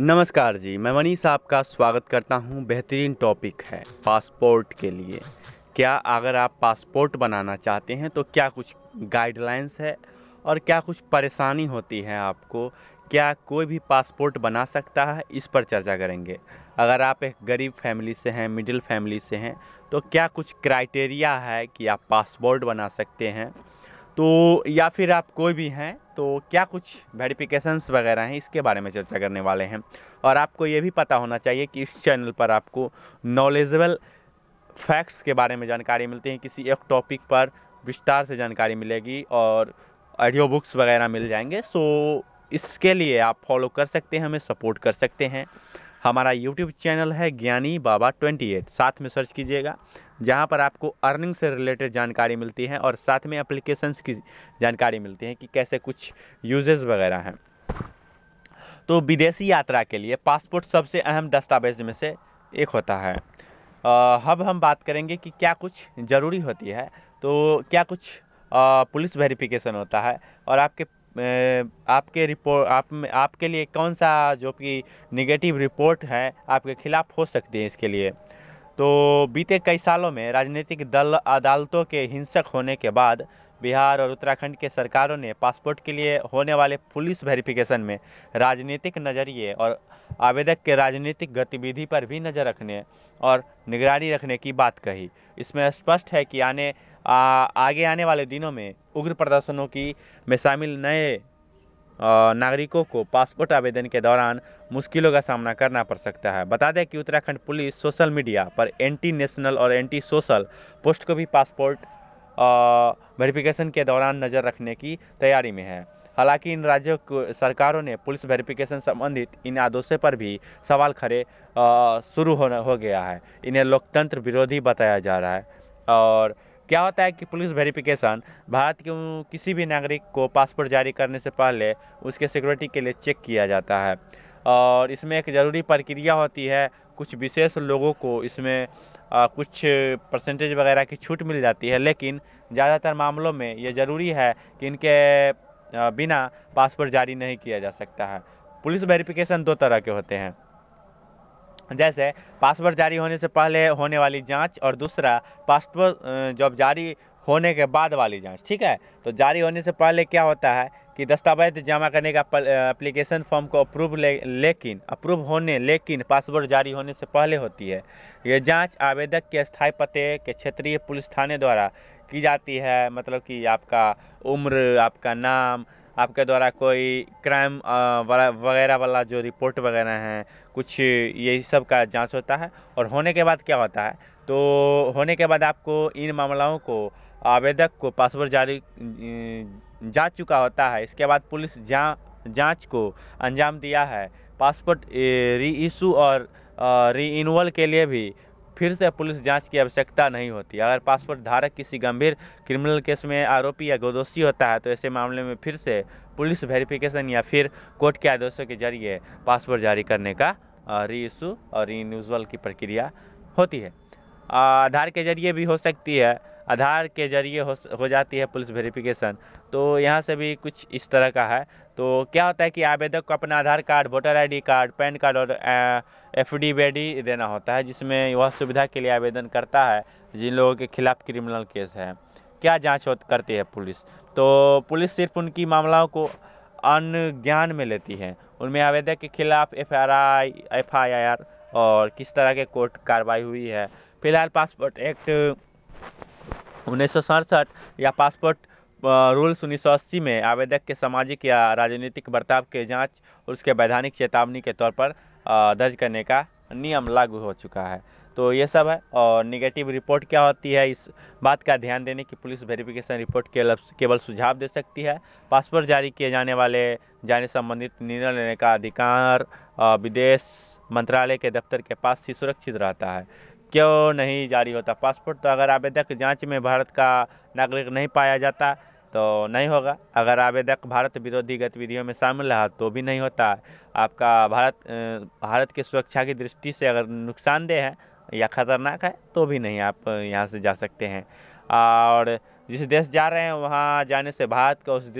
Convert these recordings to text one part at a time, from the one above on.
नमस्कार जी, मैं मनीष आपका स्वागत करता हूँ। बेहतरीन टॉपिक है पासपोर्ट के लिए। क्या अगर आप पासपोर्ट बनाना चाहते हैं तो क्या कुछ गाइडलाइंस है और क्या कुछ परेशानी होती है आपको? क्या कोई भी पासपोर्ट बना सकता है? इस पर चर्चा करेंगे। अगर आप एक गरीब फैमिली से हैं मिडिल फैमिली से हैं तो क्या कुछ क्राइटेरिया है कि आप पासपोर्ट बना सकते हैं? तो या फिर आप कोई भी हैं तो क्या कुछ वेरिफिकेशंस वगैरह हैं, इसके बारे में चर्चा करने वाले हैं। और आपको ये भी पता होना चाहिए कि इस चैनल पर आपको नॉलेजेबल फैक्ट्स के बारे में जानकारी मिलती है, किसी एक टॉपिक पर विस्तार से जानकारी मिलेगी और ऑडियो बुक्स वगैरह मिल जाएँगे। सो इसके लिए आप फॉलो कर सकते हैं, हमें सपोर्ट कर सकते हैं। हमारा यूट्यूब चैनल है ज्ञानी बाबा ट्वेंटी एट साथ में सर्च कीजिएगा। जहाँ पर आपको अर्निंग से रिलेटेड जानकारी मिलती है और साथ में एप्लीकेशंस की जानकारी मिलती है कि कैसे कुछ यूजेस वगैरह हैं। तो विदेशी यात्रा के लिए पासपोर्ट सबसे अहम दस्तावेज़ में से एक होता है। अब हम बात करेंगे कि क्या कुछ ज़रूरी होती है। तो क्या कुछ पुलिस वेरिफिकेशन होता है और आपके आपके रिपोर्ट, आप में, आपके लिए कौन सा जो कि निगेटिव रिपोर्ट है आपके खिलाफ हो सकती है इसके लिए। तो बीते कई सालों में राजनीतिक दल अदालतों के हिंसक होने के बाद बिहार और उत्तराखंड के सरकारों ने पासपोर्ट के लिए होने वाले पुलिस वेरिफिकेशन में राजनीतिक नज़रिए और आवेदक के राजनीतिक गतिविधि पर भी नज़र रखने और निगरानी रखने की बात कही। इसमें स्पष्ट है कि आने आ, आगे आने वाले दिनों में उग्र प्रदर्शनों की में शामिल नए नागरिकों को पासपोर्ट आवेदन के दौरान मुश्किलों का सामना करना पड़ सकता है। बता दें कि उत्तराखंड पुलिस सोशल मीडिया पर एंटी नेशनल और एंटी सोशल पोस्ट को भी पासपोर्ट वेरिफिकेशन के दौरान नज़र रखने की तैयारी में है। हालाँकि इन राज्यों को, सरकारों ने पुलिस वेरिफिकेशन संबंधित इन आदेशों पर भी सवाल खड़े शुरू होना, हो गया है। इन्हें लोकतंत्र विरोधी बताया जा रहा है और क्या होता है कि पुलिस वेरिफिकेशन भारत के किसी भी नागरिक को पासपोर्ट जारी करने से पहले उसके सिक्योरिटी के लिए चेक किया जाता है। और इसमें एक ज़रूरी प्रक्रिया होती है कुछ विशेष लोगों को इसमें आ, कुछ परसेंटेज वगैरह की छूट मिल जाती है लेकिन ज़्यादातर मामलों में ये ज़रूरी है कि इनके बिना पासपोर्ट जारी नहीं किया जा सकता है। पुलिस वेरिफिकेशन दो तरह के होते हैं। जैसे पासपोर्ट जारी होने से पहले होने वाली जाँच और दूसरा पासपोर्ट जब जारी होने के बाद वाली जाँच ठीक है? तो जारी होने से पहले क्या होता है कि दस्तावेज़ जमा करने का एप्लीकेशन फॉर्म को अप्रूव ले, लेकिन अप्रूव होने लेकिन पासपोर्ट जारी होने से पहले होती है। ये जाँच आवेदक के स्थायी पते के क्षेत्रीय पुलिस थाने द्वारा की जाती है मतलब कि आपका उम्र आपका नाम आपके द्वारा कोई क्राइम वगैरह वाला जो रिपोर्ट वगैरह हैं, कुछ यही सब का जाँच होता है और होने के बाद क्या होता है? तो होने के बाद आपको इन मामलों को, आवेदक को पासपोर्ट जारी जा चुका होता है। इसके बाद पुलिस जा, जाँच को अंजाम दिया है। पासपोर्ट री इशू और री के लिए भी फिर से पुलिस जाँच की आवश्यकता नहीं होती। अगर पासपोर्ट धारक किसी गंभीर क्रिमिनल केस में आरोपी या गोदोषी होता है तो ऐसे मामले में फिर से पुलिस वेरिफिकेशन या फिर कोर्ट के आदेशों के ज़रिए पासपोर्ट जारी करने का री इशू और रीन्यूजल की प्रक्रिया होती है। आधार के ज़रिए भी हो सकती है। आधार के ज़रिए हो हो जाती है पुलिस वेरिफिकेशन। तो यहाँ से भी कुछ इस तरह का है। तो क्या होता है कि आवेदक को अपना Aadhaar card, voter ID card, PAN card और एफ़ डी देना होता है, जिसमें वह सुविधा के लिए आवेदन करता है, जिन लोगों के खिलाफ क्रिमिनल केस है। क्या जाँच करती है पुलिस? तो पुलिस सिर्फ़ उनकी मामलों को अनज्ञान में लेती है। उनमें आवेदक के खिलाफ F R I F I R और किस तरह के कोर्ट कार्रवाई हुई है। फ़िलहाल पासपोर्ट एक्ट उन्नीस सौ सड़सठ, या पासपोर्ट रूल्स उन्नीस सौ अस्सी में आवेदक के सामाजिक या राजनीतिक बर्ताव के जाँच और उसके वैधानिक चेतावनी के तौर पर दर्ज करने का नियम लागू हो चुका है। तो ये सब है और निगेटिव रिपोर्ट क्या होती है? इस बात का ध्यान देने की पुलिस वेरिफिकेशन रिपोर्ट केवल सुझाव दे सकती है। पासपोर्ट जारी किए जाने वाले जाने संबंधित निर्णय लेने का अधिकार विदेश मंत्रालय के दफ्तर के पास ही सुरक्षित रहता है। क्यों नहीं जारी होता? पासपोर्ट तो अगर आवेदक जाँच में भारत का नागरिक नहीं पाया जाता तो नहीं होगा। अगर आवेदक भारत विरोधी गतिविधियों में शामिल रहा तो भी नहीं होता। आपका भारत भारत की सुरक्षा की दृष्टि से अगर नुकसानदेह है या ख़तरनाक है तो भी नहीं आप यहाँ से जा सकते हैं। और जिस देश जा रहे हैं, वहाँ जाने से भारत का उस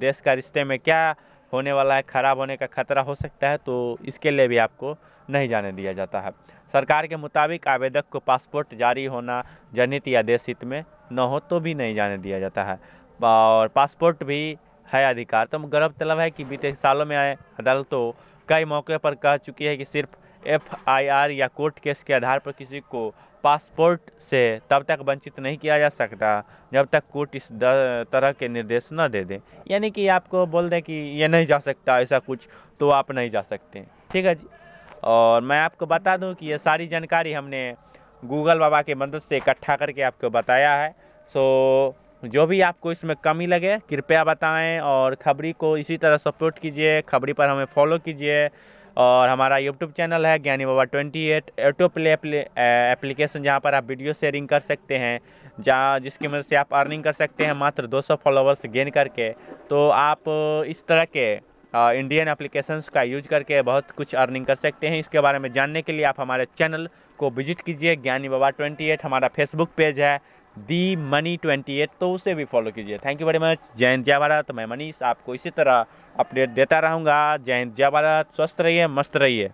देश का रिश्ते में क्या होने वाला है, ख़राब होने का खतरा हो सकता है तो इसके लिए भी आपको नहीं जाने दिया जाता है। सरकार के मुताबिक आवेदक को पासपोर्ट जारी होना जनहित या देश हित में न हो तो भी नहीं जाने दिया जाता है। और पासपोर्ट भी है अधिकार। तो गौरव तलब है कि बीते सालों में आए अदालतों कई मौके पर कह चुकी है कि सिर्फ़ एफ़ आई आर या कोर्ट केस के आधार पर किसी को पासपोर्ट से तब तक वंचित नहीं किया जा सकता, जब तक कोर्ट इस तरह के निर्देश न दे दे। यानी कि आपको बोल दें कि ये नहीं जा सकता, ऐसा कुछ तो आप नहीं जा सकते। ठीक है जी। और मैं आपको बता दूँ कि ये सारी जानकारी हमने गूगल बाबा के मदद से इकट्ठा करके आपको बताया है। सो, जो भी आपको इसमें कमी लगे, कृपया बताएँ और खबरी को इसी तरह सपोर्ट कीजिए, खबरी पर हमें फॉलो कीजिए। और हमारा यूट्यूब चैनल है Gyani Baba twenty eight auto play application जहाँ पर आप वीडियो शेयरिंग कर सकते हैं, जहाँ जिसकी मदद से आप अर्निंग कर सकते हैं मात्र 200 फॉलोवर्स गेन करके। तो आप इस तरह के इंडियन एप्लीकेशंस का यूज़ करके बहुत कुछ अर्निंग कर सकते हैं। इसके बारे में जानने के लिए आप हमारे चैनल को विज़िट कीजिए, ज्ञानी बाबा ट्वेंटी एट हमारा फेसबुक पेज है दी मनी ट्वेंटी एट तो उसे भी फॉलो कीजिए। थैंक यू वेरी मच जय हिंद, जय भारत। मैं मनीष आपको इसी तरह अपडेट देता रहूँगा। जय हिंद, जय भारत। स्वस्थ रहिए, मस्त रहिए।